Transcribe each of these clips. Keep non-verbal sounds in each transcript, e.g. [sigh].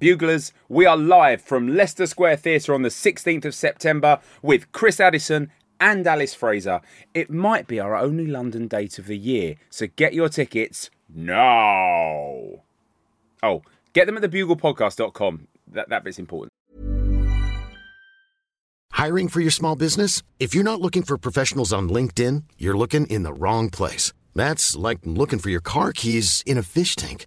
Buglers, we are live from Leicester Square Theatre on the 16th of September with Chris Addison and Alice Fraser. It might be our only London date of the year, so get your tickets now. Oh, get them at thebuglepodcast.com. That, that bit's important. Hiring for your small business? If you're not looking for professionals on LinkedIn, you're looking in the wrong place. That's like looking for your car keys in a fish tank.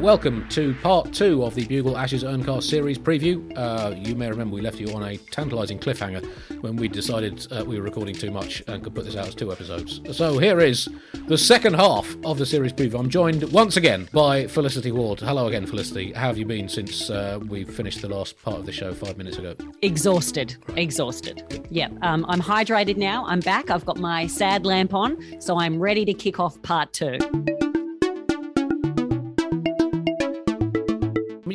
Welcome to part two of the Bugle Ashes Urncast series preview. Uh, you may remember we left you on a tantalising cliffhanger when we decided uh, we were recording too much and could put this out as two episodes. So here is the second half of the series preview. I'm joined once again by Felicity Ward. Hello again, Felicity. How have you been since uh, we finished the last part of the show five minutes ago? Exhausted. Exhausted. Yeah. Um, I'm hydrated now. I'm back. I've got my sad lamp on, so I'm ready to kick off part two.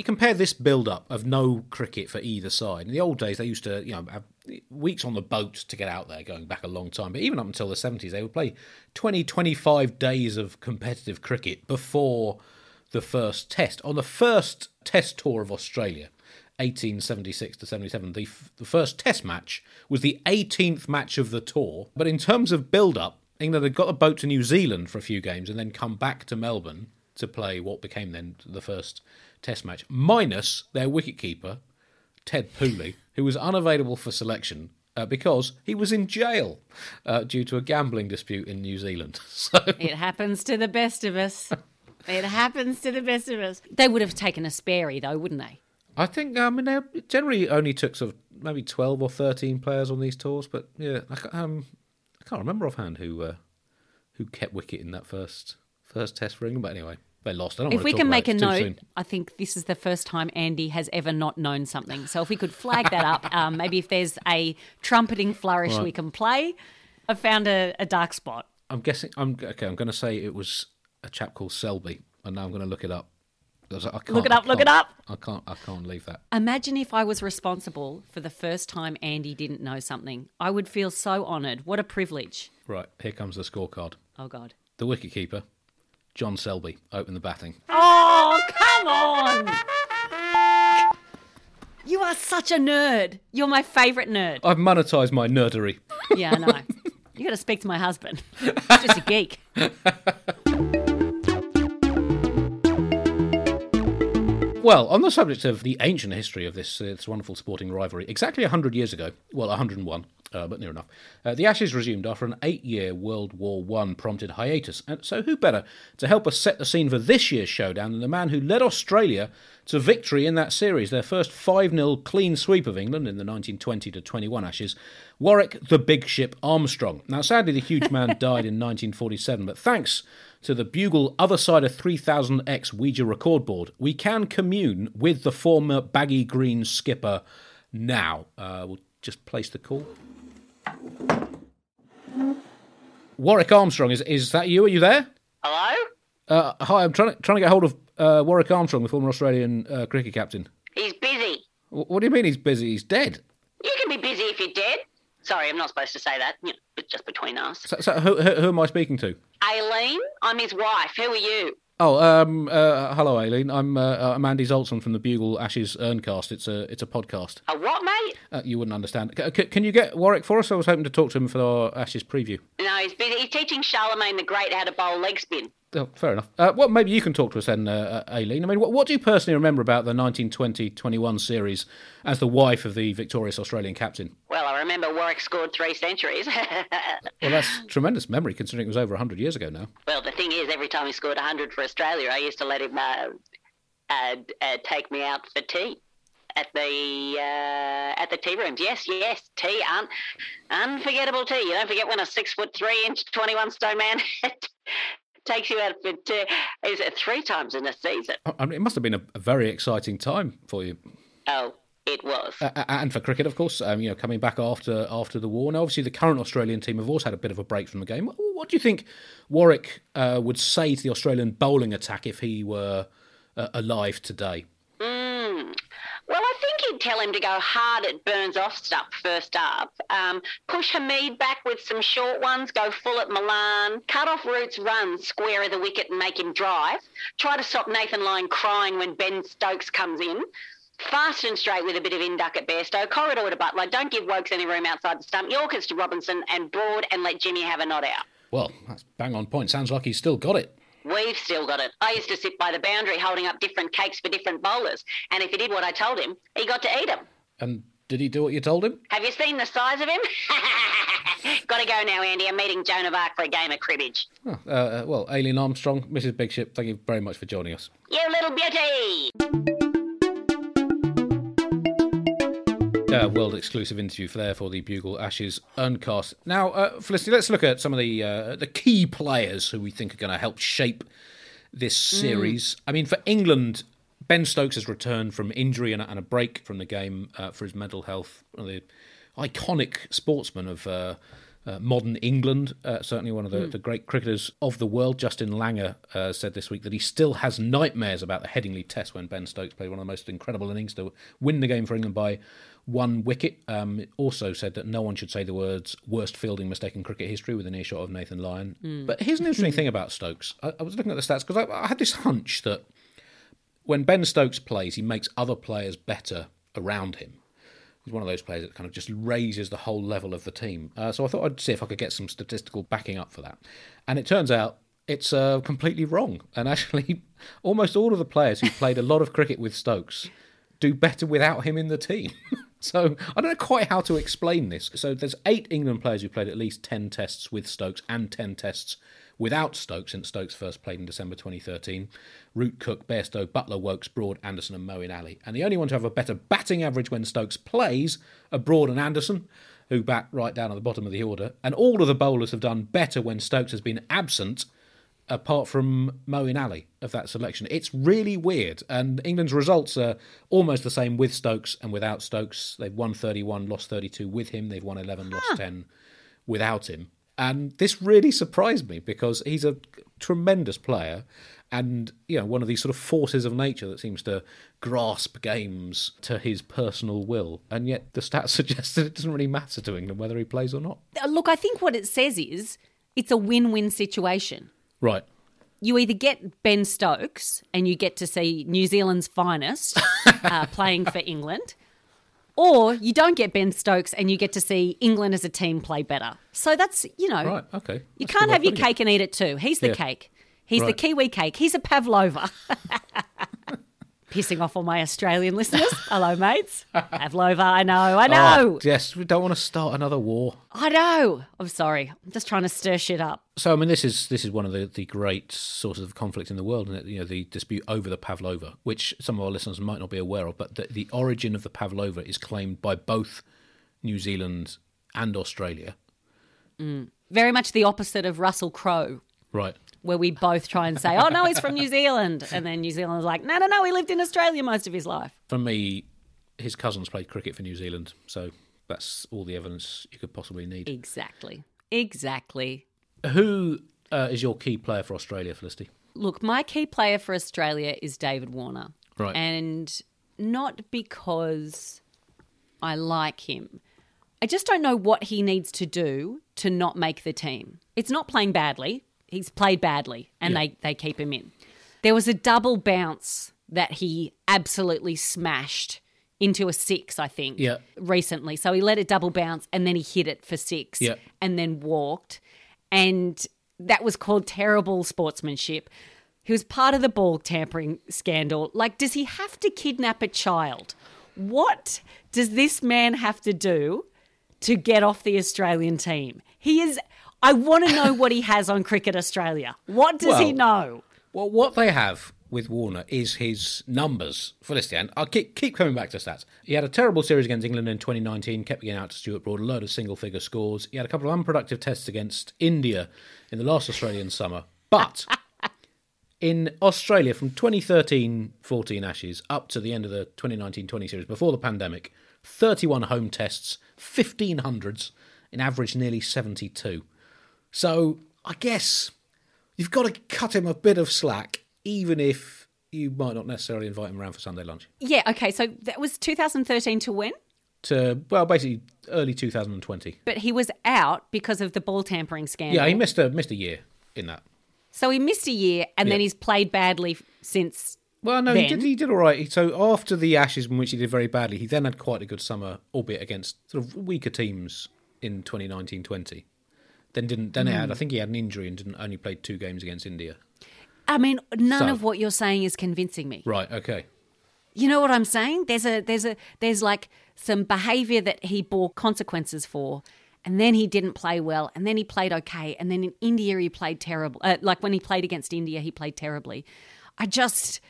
You compare this build-up of no cricket for either side. In the old days, they used to, you know, have weeks on the boat to get out there, going back a long time. But even up until the 70s, they would play 20, 25 days of competitive cricket before the first test. On the first test tour of Australia, 1876 to 77, the, the first test match was the 18th match of the tour. But in terms of build-up, England had got a boat to New Zealand for a few games and then come back to Melbourne to play what became then the first Test match, minus their wicketkeeper, Ted Pooley, who was unavailable for selection uh, because he was in jail uh, due to a gambling dispute in New Zealand. [laughs] So It happens to the best of us. It happens to the best of us. They would have taken a sparey, though, wouldn't they? I think I mean they generally only took sort of maybe twelve or thirteen players on these tours, but yeah, I, ca- um, I can't remember offhand who uh, who kept wicket in that first first Test for England. But anyway, they lost. I don't If want we to can make a about it, it's too note, soon. I think this is the first time Andy has ever not known something. So if we could flag that up, [laughs] um, maybe if there's a trumpeting flourish we can play. I've found a, a dark spot. I'm guessing. I'm okay. I'm going to say it was a chap called Selby, and now I'm going to look it up. I can't- Look it I up, look it up. I can't. I can't leave that. Imagine if I was responsible for the first time Andy didn't know something. I would feel so honoured. What a privilege. Right, here comes the scorecard. Oh, God. The wicketkeeper, John Selby, opened the batting. Oh, come on. You are such a nerd. You're my favourite nerd. I've monetised my nerdery. Yeah, I know. You got to speak to my husband. He's just a geek. [laughs] Well, on the subject of the ancient history of this, uh, this wonderful sporting rivalry, exactly 100 years ago, well, 101, uh, but near enough, uh, the Ashes resumed after an eight year World War One prompted hiatus. And so, who better to help us set the scene for this year's showdown than the man who led Australia to victory in that series, their first 5 0 clean sweep of England in the 1920 21 Ashes, Warwick the Big Ship Armstrong. Now, sadly, the huge man [laughs] died in 1947, but thanks to the Bugle Other Side of 3000X Ouija record board, we can commune with the former baggy green skipper now. Uh, we'll just place the call. Warwick Armstrong, is, is that you? Are you there? Hello? Uh, hi, I'm trying to, trying to get hold of uh, Warwick Armstrong, the former Australian uh, cricket captain. He's busy. W- what do you mean he's busy? He's dead. You can be busy if you're dead. Sorry, I'm not supposed to say that. You know, but just between us. So, so who, who, who am I speaking to? Aileen, I'm his wife. Who are you? Oh, um, uh, hello, Aileen. I'm uh, I'm Andy Zaltzman from the Bugle Ashes Urncast. It's a it's a podcast. A what, mate? Uh, you wouldn't understand. C- c- can you get Warwick for us? I was hoping to talk to him for our Ashes preview. No, he's busy. He's teaching Charlemagne the Great how to bowl leg spin. Oh, fair enough. Uh, well, maybe you can talk to us then, uh, uh, Aileen. I mean, what, what do you personally remember about the 1920-21 series as the wife of the victorious Australian captain? Well, I remember Warwick scored three centuries. [laughs] Well, that's tremendous memory, considering it was over 100 years ago now. well, the thing is, every time he scored 100 for Australia, I used to let him uh, uh, uh, take me out for tea. At the uh, at the tea rooms, yes, yes, tea, un- unforgettable tea. You don't forget when a six foot three inch, twenty one stone man [laughs] takes you out for two, is it three times in a season? I mean, it must have been a, a very exciting time for you. Oh, it was. Uh, and for cricket, of course, um, you know, coming back after after the war. Now, obviously, the current Australian team have also had a bit of a break from the game. What, what do you think Warwick uh, would say to the Australian bowling attack if he were uh, alive today? Well, I think he'd tell him to go hard at Burns off stuff first up. Um, push Hameed back with some short ones, go full at Malan, cut off Root's run square of the wicket and make him drive. Try to stop Nathan Lyon crying when Ben Stokes comes in. Fast and straight with a bit of induck at Bairstow. Corridor to Buttler. Don't give Woakes any room outside the stump. Yorkers to Robinson and Broad and let Jimmy have a nod out. Well, that's bang on point. Sounds like he's still got it. We've still got it. I used to sit by the boundary holding up different cakes for different bowlers, and if he did what I told him, he got to eat them. And did he do what you told him? Have you seen the size of him? [laughs] got to go now, Andy. I'm meeting Joan of Arc for a game of cribbage. Oh, uh, well, Aileen Armstrong, Mrs. Big Ship, thank you very much for joining us. You little beauty! Uh, world exclusive interview for there for the Bugle Ashes Urncast. Now, uh, Felicity, let's look at some of the uh, the key players who we think are going to help shape this series. I mean, for England, Ben Stokes has returned from injury and, a- and a break from the game uh, for his mental health. One of the iconic sportsmen of uh, uh, modern England, uh, certainly one of the, the great cricketers of the world. Justin Langer uh, said this week that he still has nightmares about the Headingley Test when Ben Stokes played one of the most incredible innings to win the game for England by one wicket. Um, it also said that no one should say the words worst fielding mistake in cricket history with an earshot of Nathan Lyon. But here's an interesting [laughs] thing about Stokes. I, I was looking at the stats because I, I had this hunch that when Ben Stokes plays, he makes other players better around him. He's one of those players that kind of just raises the whole level of the team. Uh, so I thought I'd see if I could get some statistical backing up for that. And it turns out it's uh, completely wrong. And actually, [laughs] almost all of the players who played a lot of cricket with Stokes do better without him in the team. [laughs] so I don't know quite how to explain this. So there's eight England players who played at least 10 tests with Stokes and 10 tests without Stokes since Stokes first played in December 2013. Root, Cook, Bairstow, Buttler, Woakes, Broad, Anderson, and Moeen Ali. And the only one to have a better batting average when Stokes plays are Broad and Anderson, who bat right down at the bottom of the order. And all of the bowlers have done better when Stokes has been absent, apart from Moeen Ali of that selection. It's really weird. And England's results are almost the same with Stokes and without Stokes. They've won 31, lost 32 with him. They've won 11, lost 10 without him. And this really surprised me because he's a tremendous player and you know one of these sort of forces of nature that seems to grasp games to his personal will and yet the stats [laughs] suggest that it doesn't really matter to England whether he plays or not. Look, I think what it says is it's a win win situation. Right. You either get Ben Stokes and you get to see New Zealand's finest [laughs] uh, playing for England, or you don't get Ben Stokes and you get to see England as a team play better. So that's, you know, Right, okay. you That's can't have your putting it. cake and eat it too. He's the Yeah. cake. He's the Kiwi cake. He's a pavlova. [laughs] Pissing off all my Australian listeners. [laughs] Hello, mates. Pavlova. I know. I oh, know. Oh, yes, we don't want to start another war. I know. I'm sorry. I'm just trying to stir shit up. So I mean, this is this is one of the, the great sources of conflict in the world, and you know the dispute over the pavlova, which some of our listeners might not be aware of. But the, the origin of the pavlova is claimed by both New Zealand and Australia. Mm. Very much the opposite of Russell Crowe, Right. Where we both try and say, oh, no, he's from New Zealand. And then New Zealand's like, no, no, no, he lived in Australia most of his life. For me, his cousins played cricket for New Zealand, so that's all the evidence you could possibly need. Exactly. Exactly. Who uh, is your key player for Australia, Felicity? Look, my key player for Australia is David Warner. Right. And not because I like him. I just don't know what he needs to do to not make the team. It's not playing badly. He's played badly and they, they keep him in. There was a double bounce that he absolutely smashed into a six, I think, Yeah. recently. So he let it double bounce and then he hit it for six Yeah. and then walked. And that was called terrible sportsmanship. He was part of the ball tampering scandal. Like, does he have to kidnap a child? What does this man have to do to get off the Australian team? He is. I want to know what he has on Cricket Australia. What does he know? Well, what they have with Warner is his numbers, Felicity. And I'll keep, keep coming back to stats. He had a terrible series against England in 2019, kept getting out to Stuart Broad, a load of single figure scores. He had a couple of unproductive tests against India in the last Australian summer. But [laughs] In Australia, from 2013 14 Ashes up to the end of the 2019 20 series, before the pandemic, 31 home tests, 1500s, in average nearly 72. So I guess you've got to cut him a bit of slack, even if you might not necessarily invite him around for Sunday lunch. Yeah, okay, so that was 2013 to when? To, well, basically early 2020. But he was out because of the ball tampering scandal. Yeah, he missed a, missed a year in that. So he missed a year and then he's played badly since. Well, no, he did. He did all right. So after the Ashes, in which he did very badly, he then had quite a good summer, albeit against sort of weaker teams in 2019-20. Then didn't. Then he had. I think he had an injury and didn't only played two games against India. I mean, none So- of what you're saying is convincing me. Right. Okay. You know what I'm saying? There's a there's a there's like some behavior that he bore consequences for, and then he didn't play well, and then he played okay, and then in India he played terrible. Uh, like when he played against India, he played terribly. I just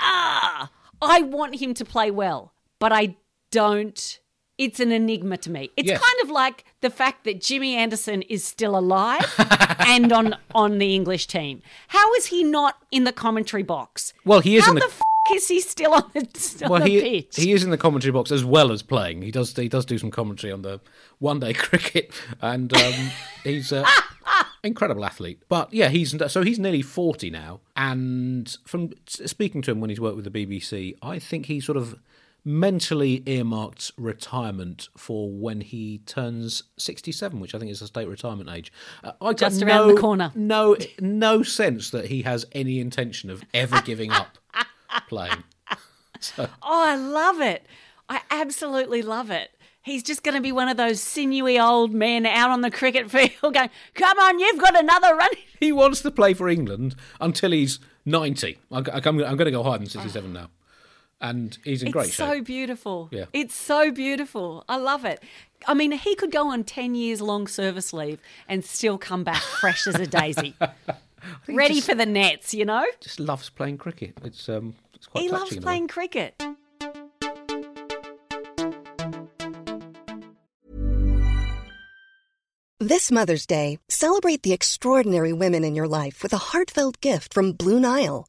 ah, I want him to play well, but I don't. It's an enigma to me. It's Yes. kind of like the fact that Jimmy Anderson is still alive [laughs] and on on the English team. How is he not in the commentary box? Well, he is How in the- f- is he still on the, on Well, the he pitch? he is in the commentary box as well as playing. He does he does do some commentary on the one day [laughs] cricket, and um, he's an [laughs] incredible athlete. But yeah, he's so he's nearly forty now, and from speaking to him when he's worked with the BBC, I think he sort of mentally earmarked retirement for when he turns 67 which i think is the state retirement age uh, i Just around no- the corner. no no sense that he has any intention of ever giving up [laughs] playing oh, I love it. I absolutely love it. He's just going to be one of those sinewy old men out on the cricket [laughs] field going, "Come on, you've got another run." He wants to play for England until he's 90. I- I- I'm, I'm going to go higher than 67 now. And he's in It's great shape. so shape. beautiful. Yeah. It's so beautiful. I love it. I mean, he could go on 10 years long service leave and still come back fresh as a daisy. [laughs] Ready just- for the nets, you know? Just loves playing cricket. It's, um, it's quite He touching loves in a way. playing cricket. This Mother's Day, celebrate the extraordinary women in your life with a heartfelt gift from Blue Nile.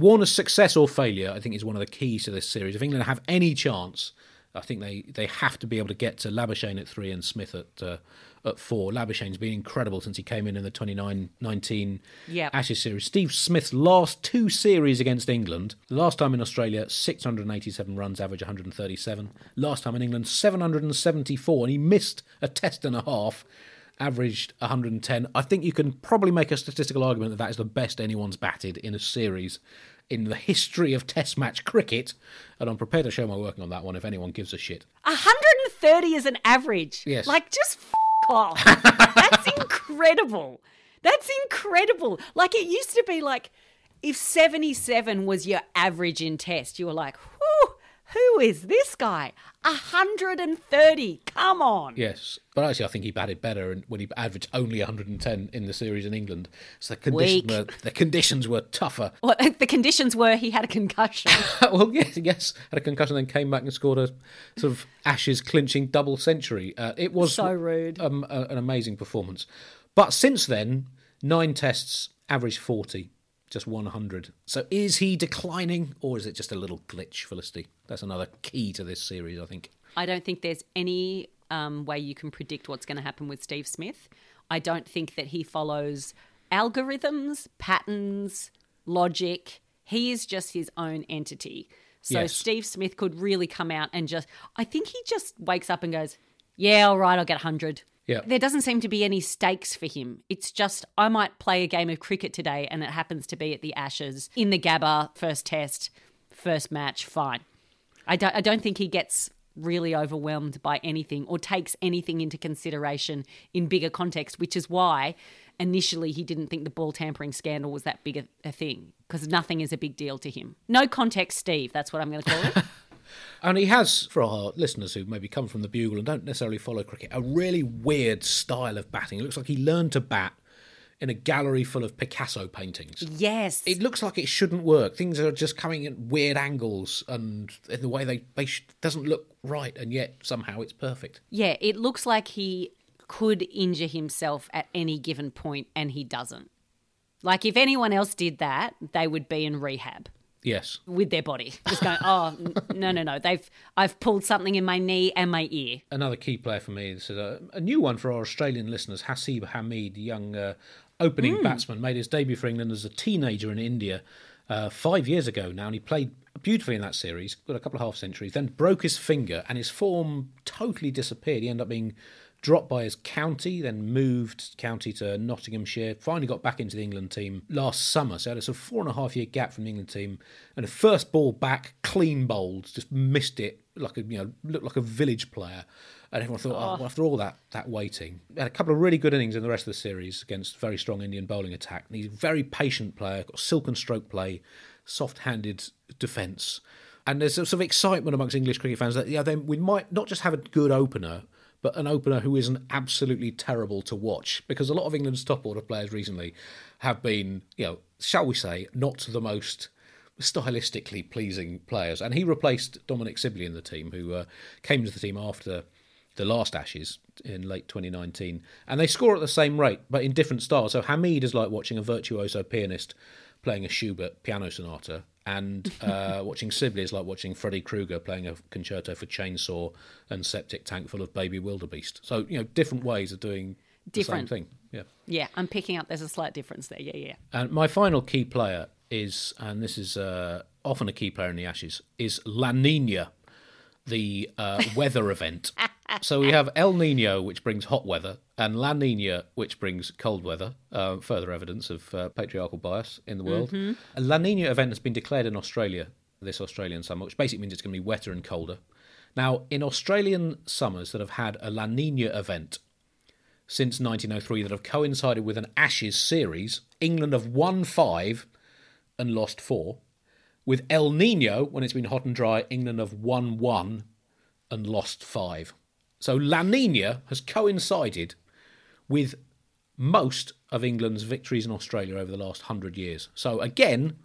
Warner's success or failure, I think, is one of the keys to this series. If England have any chance, I think they, they have to be able to get to Labuschagne at three and Smith at uh, at four. Labuschagne's been incredible since he came in in the 29-19 Yep. Ashes series. Steve Smith's last two series against England, last time in Australia, 687 runs, average 137. Last time in England, 774, and he missed a test and a half averaged 110. I think you can probably make a statistical argument that that is the best anyone's batted in a series in the history of Test match cricket. And I'm prepared to show my working on that one if anyone gives a shit. 130 is an average. Yes. Like, just f off. [laughs] That's incredible. That's incredible. Like, it used to be like if 77 was your average in test, you were like, who is this guy? 130. Come on. Yes, but actually, I think he batted better and when he averaged only 110 in the series in England. So the conditions Weak. were the conditions were tougher. [laughs] Well, the conditions were he had a concussion. [laughs] well, yes, yes, had a concussion, then came back and scored a sort of Ashes clinching double century. Uh, it was So rude. um, a, an amazing performance. But since then, nine tests, average 40, just 100. So is he declining or is it just a little glitch, Felicity? That's another key to this series, I think. I don't think there's any um, way you can predict what's going to happen with Steve Smith. I don't think that he follows algorithms, patterns, logic. He is just his own entity. So Yes. Steve Smith could really come out and just, I think he just wakes up and goes, Yeah, all right, I'll get 100. Yeah. There doesn't seem to be any stakes for him. It's just, I might play a game of cricket today and it happens to be at the Ashes in the Gabba, first test, first match, fine. I don't, I don't think he gets really overwhelmed by anything or takes anything into consideration in bigger context, which is why initially he didn't think the ball tampering scandal was that big a, a thing because nothing is a big deal to him. No context, Steve. That's what I'm going to call it. [laughs] And he has, for our listeners who maybe come from the bugle and don't necessarily follow cricket, a really weird style of batting. It looks like he learned to bat in a gallery full of Picasso paintings. yes. It looks like it shouldn't work. Things are just coming at weird angles and in the way they, they sh- doesn't look right, and yet somehow it's perfect. Yeah, it looks like he could injure himself at any given point, and he doesn't. Like, if anyone else did that, they would be in rehab Yes. with their body. Just going, oh, no, no, no. They've, I've pulled something in my knee and my ear. Another key player for me. This is a, a new one for our Australian listeners. Haseeb Hameed, young uh, opening batsman, made his debut for England as a teenager in India uh, five years ago now, and he played beautifully in that series. Got a couple of half centuries, then broke his finger, and his form totally disappeared. He ended up being dropped by his county, then moved county to Nottinghamshire. Finally got back into the England team last summer. So had a sort of four and a half year gap from the England team, and a first ball back, clean bowled, just missed it like a you know looked like a village player. And everyone thought, oh, well, after all that that waiting, had a couple of really good innings in the rest of the series against very strong Indian bowling attack. And he's a very patient player, got silken stroke play, soft-handed defence. And there's a sort of excitement amongst English cricket fans that yeah, then we might not just have a good opener, but an opener who isn't absolutely terrible to watch. Because a lot of England's top order players recently have been, you know, shall we say, not the most stylistically pleasing players. And he replaced Dominic Sibley in the team, who uh, came to the team after the last Ashes in late 2019. And they score at the same rate, but in different styles. So Hameed is like watching a virtuoso pianist playing a Schubert piano sonata, and [laughs] uh, watching Sibley is like watching Freddy Krueger playing a concerto for chainsaw and septic tank full of baby wildebeest. So, you know, different ways of doing Different. the same thing. Yeah. Yeah, I'm picking up there's a slight difference there. Yeah, yeah. And my final key player is, and this is uh, often a key player in the Ashes, is La Nina, the uh, weather event. So we have El Nino, which brings hot weather, and La Nina, which brings cold weather. Uh, further evidence of uh, patriarchal bias in the world. A La Nina event has been declared in Australia this Australian summer, which basically means it's going to be wetter and colder. Now, in Australian summers that have had a La Nina event, since 1903 that have coincided with an Ashes series. England have won five and lost four. With El Nino, when it's been hot and dry, England have won one and lost five. So La Nina has coincided with most of England's victories in Australia over the last hundred years. So again,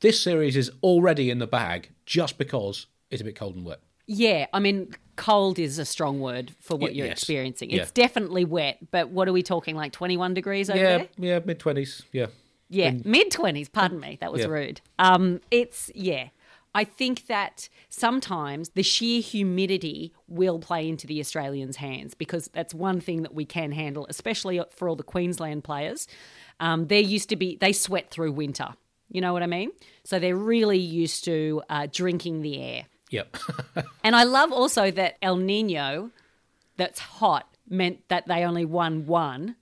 this series is already in the bag just because it's a bit cold and wet. Yeah, I mean, cold is a strong word for what you're yes. experiencing. Yeah. It's definitely wet, but what are we talking like 21 degrees over yeah, there? yeah, mid twenties. Yeah, Yeah, mid 20s, pardon me. That was Yeah. rude. Um it's yeah. I think that sometimes the sheer humidity will play into the Australians' hands because that's one thing that we can handle, especially for all the Queensland players. Um, they're used to be, they sweat through winter. You know what I mean? So they're really used to uh, drinking the air. yep. [laughs] And I love also that El Nino, that's hot, meant that they only won one.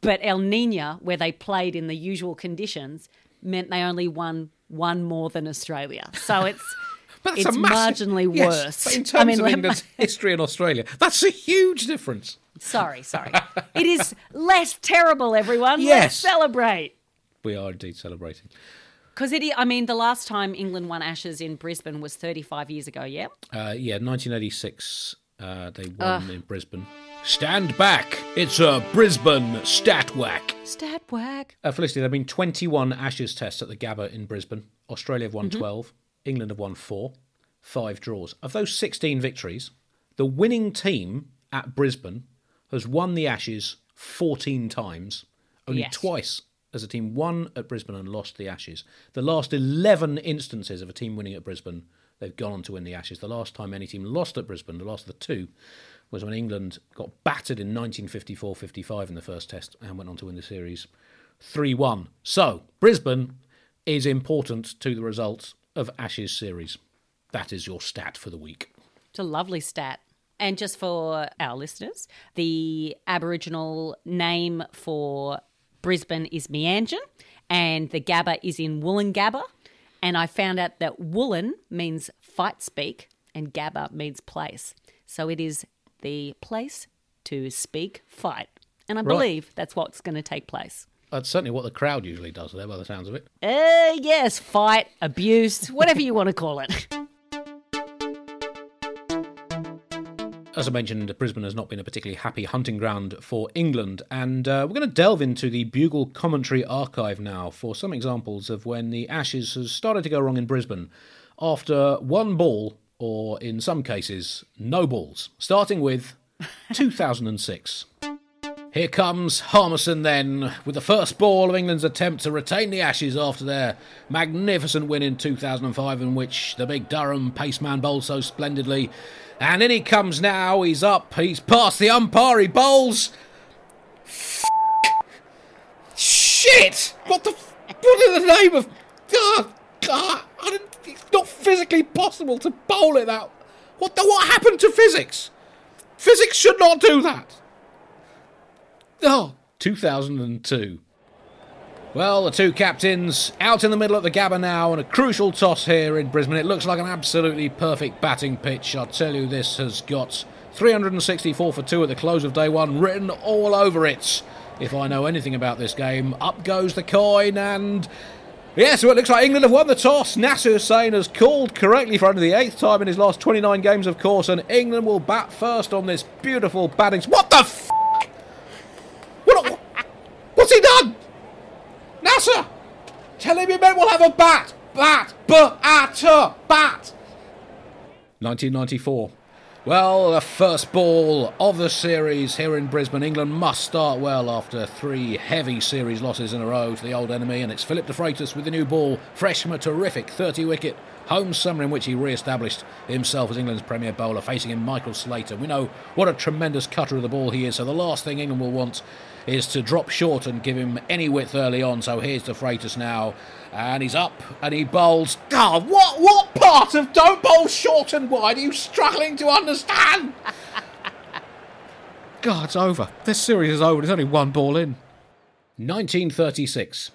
But El Nino, where they played in the usual conditions, meant they only won one more than Australia. So [laughs] it's But it's massive- marginally Yes, worse. but in terms I mean, of England's [laughs] history in Australia, that's a huge difference. sorry, sorry. [laughs] it is less terrible, everyone. Let's Yes. celebrate. We are indeed celebrating. Because it, i- I mean, the last time England won Ashes in Brisbane was 35 years ago, yeah? Uh, yeah, 1986, uh, they won in Brisbane. Stand back! It's a Brisbane stat whack. Stat whack. Uh, Felicity, there have been 21 Ashes tests at the Gabba in Brisbane. Australia have won Mm-hmm. 12. England have won four. Five draws. Of those 16 victories, the winning team at Brisbane has won the Ashes 14 times. Only Yes. twice has a team won at Brisbane and lost the Ashes. The last 11 instances of a team winning at Brisbane, they've gone on to win the Ashes. The last time any team lost at Brisbane, the last of the two, was when England got battered in 1954 55 in the first test and went on to win the series 3 1. So, Brisbane is important to the results of Ashes series. That is your stat for the week. It's a lovely stat. And just for our listeners, the Aboriginal name for Brisbane is Meanjin, and the Gabba is in Woolloongabba. And I found out that Woolen means fight speak, and Gabba means place. So it is the place to speak fight. And I believe that's what's going to take place. That's certainly what the crowd usually does there, by the sounds of it. Uh, yes, fight, abuse, whatever you want to call it. [laughs] As I mentioned, Brisbane has not been a particularly happy hunting ground for England, and uh, we're going to delve into the Bugle commentary archive now for some examples of when the Ashes has started to go wrong in Brisbane after one ball, or in some cases, no balls, starting with 2006. Here comes Harmison then, with the first ball of England's attempt to retain the Ashes after their magnificent win in 2005, in which the big Durham paceman bowled so splendidly. And in he comes now, he's up, he's past the umpire, he bowls. F- Shit! What the. F- what in the name of. God, God, I it's not physically possible to bowl it that. What, the, what happened to physics? Physics should not do that. Oh, 2002. Well, the two captains out in the middle of the Gabba now, and a crucial toss here in Brisbane. It looks like an absolutely perfect batting pitch. I'll tell you, this has got 364 for two at the close of day one written all over it. If I know anything about this game, up goes the coin, and Yes, so it looks like England have won the toss. Nasser Hussain has called correctly for only the eighth time in his last 29 games, of course, and England will bat first on this beautiful batting. What the f? What, what's he done? Nasser! Tell him you meant we'll have a bat! Bat! Bat! Bat! 1994. Well, the first ball of the series here in Brisbane. England must start well after three heavy series losses in a row to the old enemy, and it's Phillip DeFreitas with the new ball, fresh from a terrific 30 wicket home summer in which he re established himself as England's premier bowler, facing in Michael Slater. We know what a tremendous cutter of the ball he is, so the last thing England will want is to drop short and give him any width early on. So here's DeFreitas now, and he's up and he bowls. Oh, what what part of don't bowl short and wide are you struggling to understand? [laughs] God, it's over. This series is over. There's only one ball in. 1936.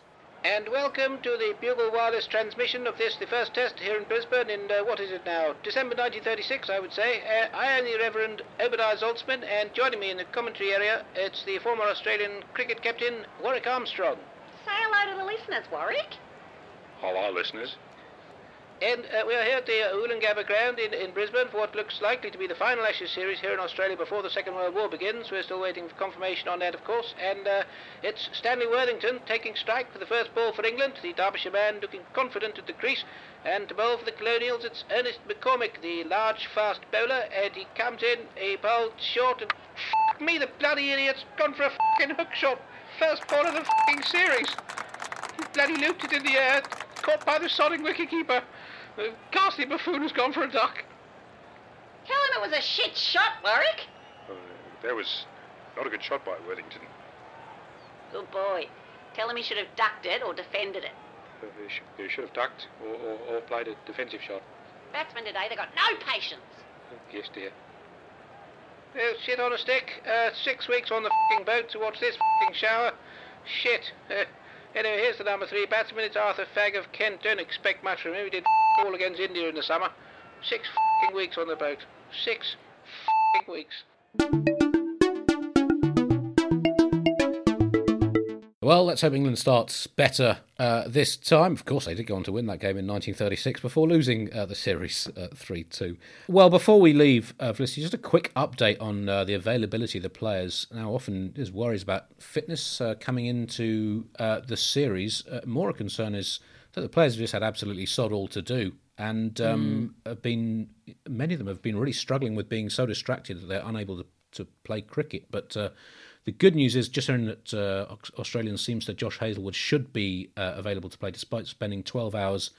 And welcome to the Bugle Wireless transmission of this, the first test here in Brisbane in, uh, what is it now, December 1936, I would say. Uh, I am the Reverend Obadiah Zaltzman, and joining me in the commentary area, it's the former Australian cricket captain, Warwick Armstrong. Say hello to the listeners, Warwick. Hello, listeners. And uh, we are here at the uh, ground in, in Brisbane for what looks likely to be the final Ashes series here in Australia before the Second World War begins. We're still waiting for confirmation on that, of course. And uh, it's Stanley Worthington taking strike for the first ball for England. The Derbyshire man looking confident at the crease. And to bowl for the Colonials, it's Ernest McCormick, the large, fast bowler. And he comes in, he bowled short, and f me, the bloody idiot's gone for a fucking hook shot. First ball of the fucking series. Bloody looped it in the air, caught by the sodding wicketkeeper. The ghastly buffoon has gone for a duck. Tell him it was a shit shot, Warwick. Uh, that was not a good shot by Worthington. Good boy. Tell him he should have ducked it or defended it. Uh, they, sh- they should have ducked or, or, or played a defensive shot. Batsmen today, they got no patience. Uh, yes, dear. Well, shit on a stick. Uh, six weeks on the fucking boat to watch this fucking shower. Shit. Uh, anyway, here's the number three batsman. It's Arthur Fagg of Kent. Don't expect much from him. He did all against India in the summer. Six weeks on the boat. Six weeks. Well, let's hope England starts better uh, this time. Of course, they did go on to win that game in 1936 before losing uh, the series uh, 3 2. Well, before we leave, uh, Felicity, just a quick update on uh, the availability of the players. Now, often there's worries about fitness uh, coming into uh, the series. Uh, more a concern is that the players have just had absolutely sod all to do. And um, have been many of them have been really struggling with being so distracted that they're unable to, to play cricket. But uh, the good news is just hearing that uh, Australian seamster Josh Hazlewood should be uh, available to play despite spending 12 hours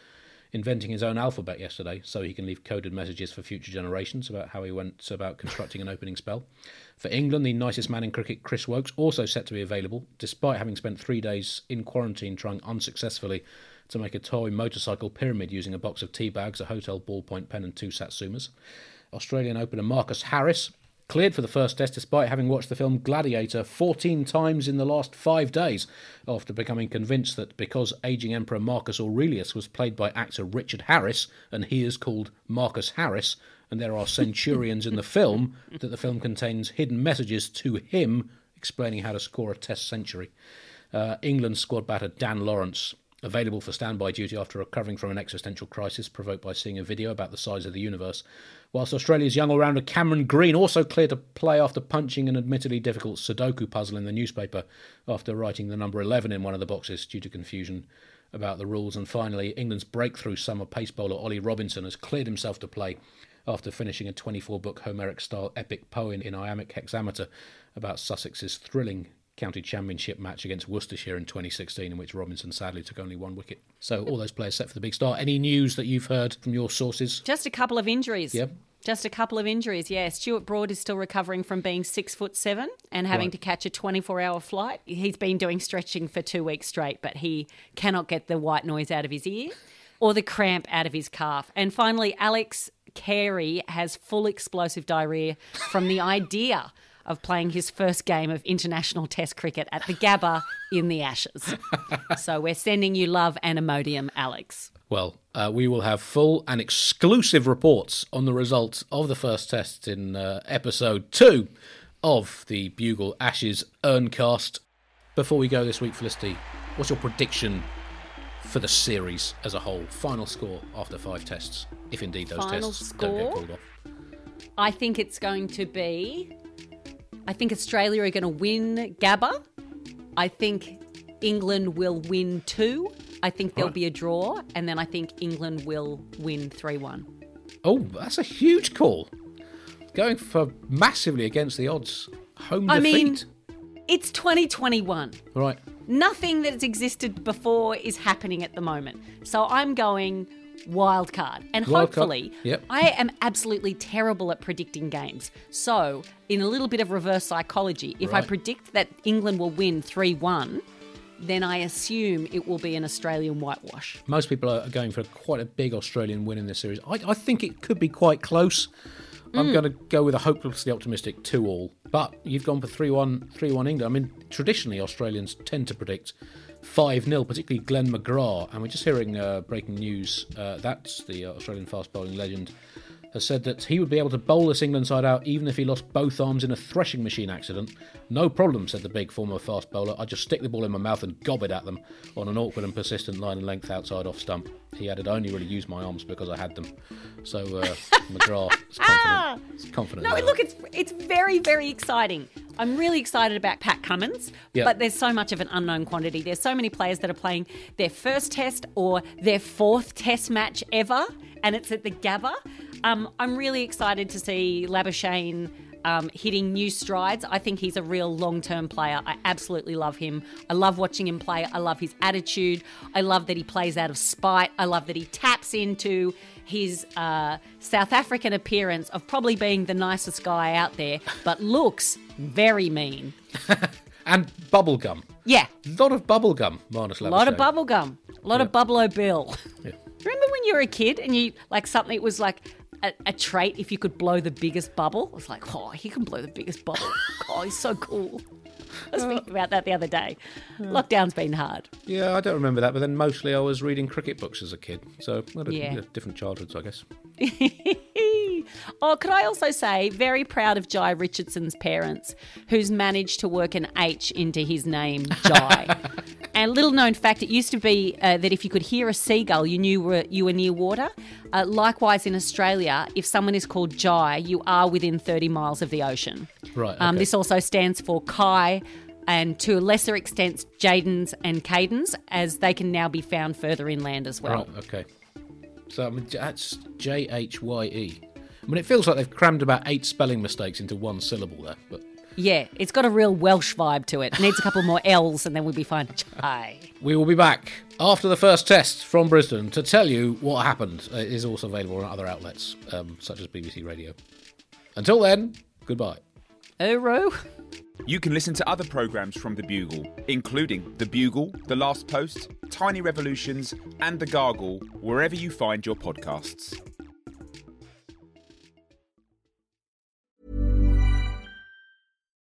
inventing his own alphabet yesterday so he can leave coded messages for future generations about how he went about constructing an opening spell. For England, the nicest man in cricket, Chris Woakes, also set to be available, despite having spent three days in quarantine trying unsuccessfully to make a toy motorcycle pyramid using a box of tea bags, a hotel ballpoint pen, and two satsumas. Australian opener Marcus Harris cleared for the first test despite having watched the film Gladiator 14 times in the last five days, after becoming convinced that because aging Emperor Marcus Aurelius was played by actor Richard Harris and he is called Marcus Harris, and there are [laughs] centurions in the film, that the film contains hidden messages to him explaining how to score a test century. Uh, England squad batter Dan Lawrence available for standby duty after recovering from an existential crisis provoked by seeing a video about the size of the universe. Whilst Australia's young all rounder Cameron Green also cleared to play after punching an admittedly difficult Sudoku puzzle in the newspaper after writing the number 11 in one of the boxes due to confusion about the rules. And finally, England's breakthrough summer pace bowler Ollie Robinson has cleared himself to play after finishing a 24 book Homeric style epic poem in iambic hexameter about Sussex's thrilling county championship match against Worcestershire in 2016, in which Robinson sadly took only one wicket. So all those players set for the big start. Any news that you've heard from your sources? Just a couple of injuries. Yep. Just a couple of injuries, yeah. Stuart Broad is still recovering from being six foot seven and having Right. to catch a 24 hour flight. He's been doing stretching for two weeks straight, but he cannot get the white noise out of his ear or the cramp out of his calf. And finally, Alex Carey has full explosive diarrhea from the [laughs] idea of playing his first game of international test cricket at the Gabba in the Ashes. [laughs] so we're sending you love and Imodium, Alex. Well, uh, we will have full and exclusive reports on the results of the first test in uh, episode two of the Bugle Ashes Urncast. Before we go this week, Felicity, what's your prediction for the series as a whole? Final score after five tests, if indeed those Final tests don't get score? called off. I think it's going to be. I think Australia are going to win Gabba. I think England will win two. I think there'll Right. be a draw, and then I think England will win 3 1. Oh, that's a huge call. Going for massively against the odds. Home I defeat. mean- It's 2021. right. Nothing that's existed before is happening at the moment. So I'm going wild card. And Wild card, hopefully, yep. I am absolutely terrible at predicting games. So, in a little bit of reverse psychology, if I predict that England will win 3 1, then I assume it will be an Australian whitewash. Most people are going for quite a big Australian win in this series. I, I think it could be quite close. Mm. I'm going to go with a hopelessly optimistic 2 all. But you've gone for 3 1 3 1 England. I mean, traditionally, Australians tend to predict 5 0, particularly Glenn McGrath. And we're just hearing uh, breaking news. Uh, that's the Australian fast bowling legend. Has said that he would be able to bowl this England side out even if he lost both arms in a threshing machine accident. No problem, said the big former fast bowler. I just stick the ball in my mouth and gob it at them on an awkward and persistent line and length outside off stump. He added, I only really used my arms because I had them. So uh, [laughs] McGrath is confident. Is confident No, look, it's it's very very exciting. I'm really excited about Pat Cummins, Yeah. but there's so much of an unknown quantity. There's so many players that are playing their first test or their fourth test match ever, and it's at the Gabba. Um, I'm really excited to see Labuschagne um, hitting new strides. I think he's a real long term player. I absolutely love him. I love watching him play. I love his attitude. I love that he plays out of spite. I love that he taps into his uh, South African appearance of probably being the nicest guy out there, but looks very mean. [laughs] And bubblegum. Yeah, A lot of bubblegum, Marnus a lot of Labuschagne. bubble gum, a lot of Bubble Bill. Remember when you were a kid and you like something was like a, a trait if you could blow the biggest bubble? I was like, oh, he can blow the biggest bubble. [laughs] oh, he's so cool. I was oh. thinking about that the other day. Hmm. Lockdown's been hard. Yeah, I don't remember that, but then mostly I was reading cricket books as a kid. So a, Yeah. yeah, different childhoods, I guess. [laughs] oh, could I also say, very proud of Jhye Richardson's parents, who's managed to work an H into his name, Jhye. [laughs] and little known fact, it used to be uh, that if you could hear a seagull, you knew were, you were near water. Uh, likewise, in Australia, if someone is called Jai, you are within 30 miles of the ocean. Right, Um, this also stands for Kai. And to a lesser extent, Jadens and Cadens, as they can now be found further inland as well. Right, okay. So I mean, that's J H Y E. I mean, it feels like they've crammed about eight spelling mistakes into one syllable there, but Yeah, it's got a real Welsh vibe to it. It needs a couple more L's and then we'll be fine. Hi. we will be back after the first test from Brisbane to tell you what happened. It is also available on other outlets, um, such as BBC Radio. Until then, goodbye. Oro. You can listen to other programmes from The Bugle, including The Bugle, The Last Post, Tiny Revolutions, and The Gargle, wherever you find your podcasts.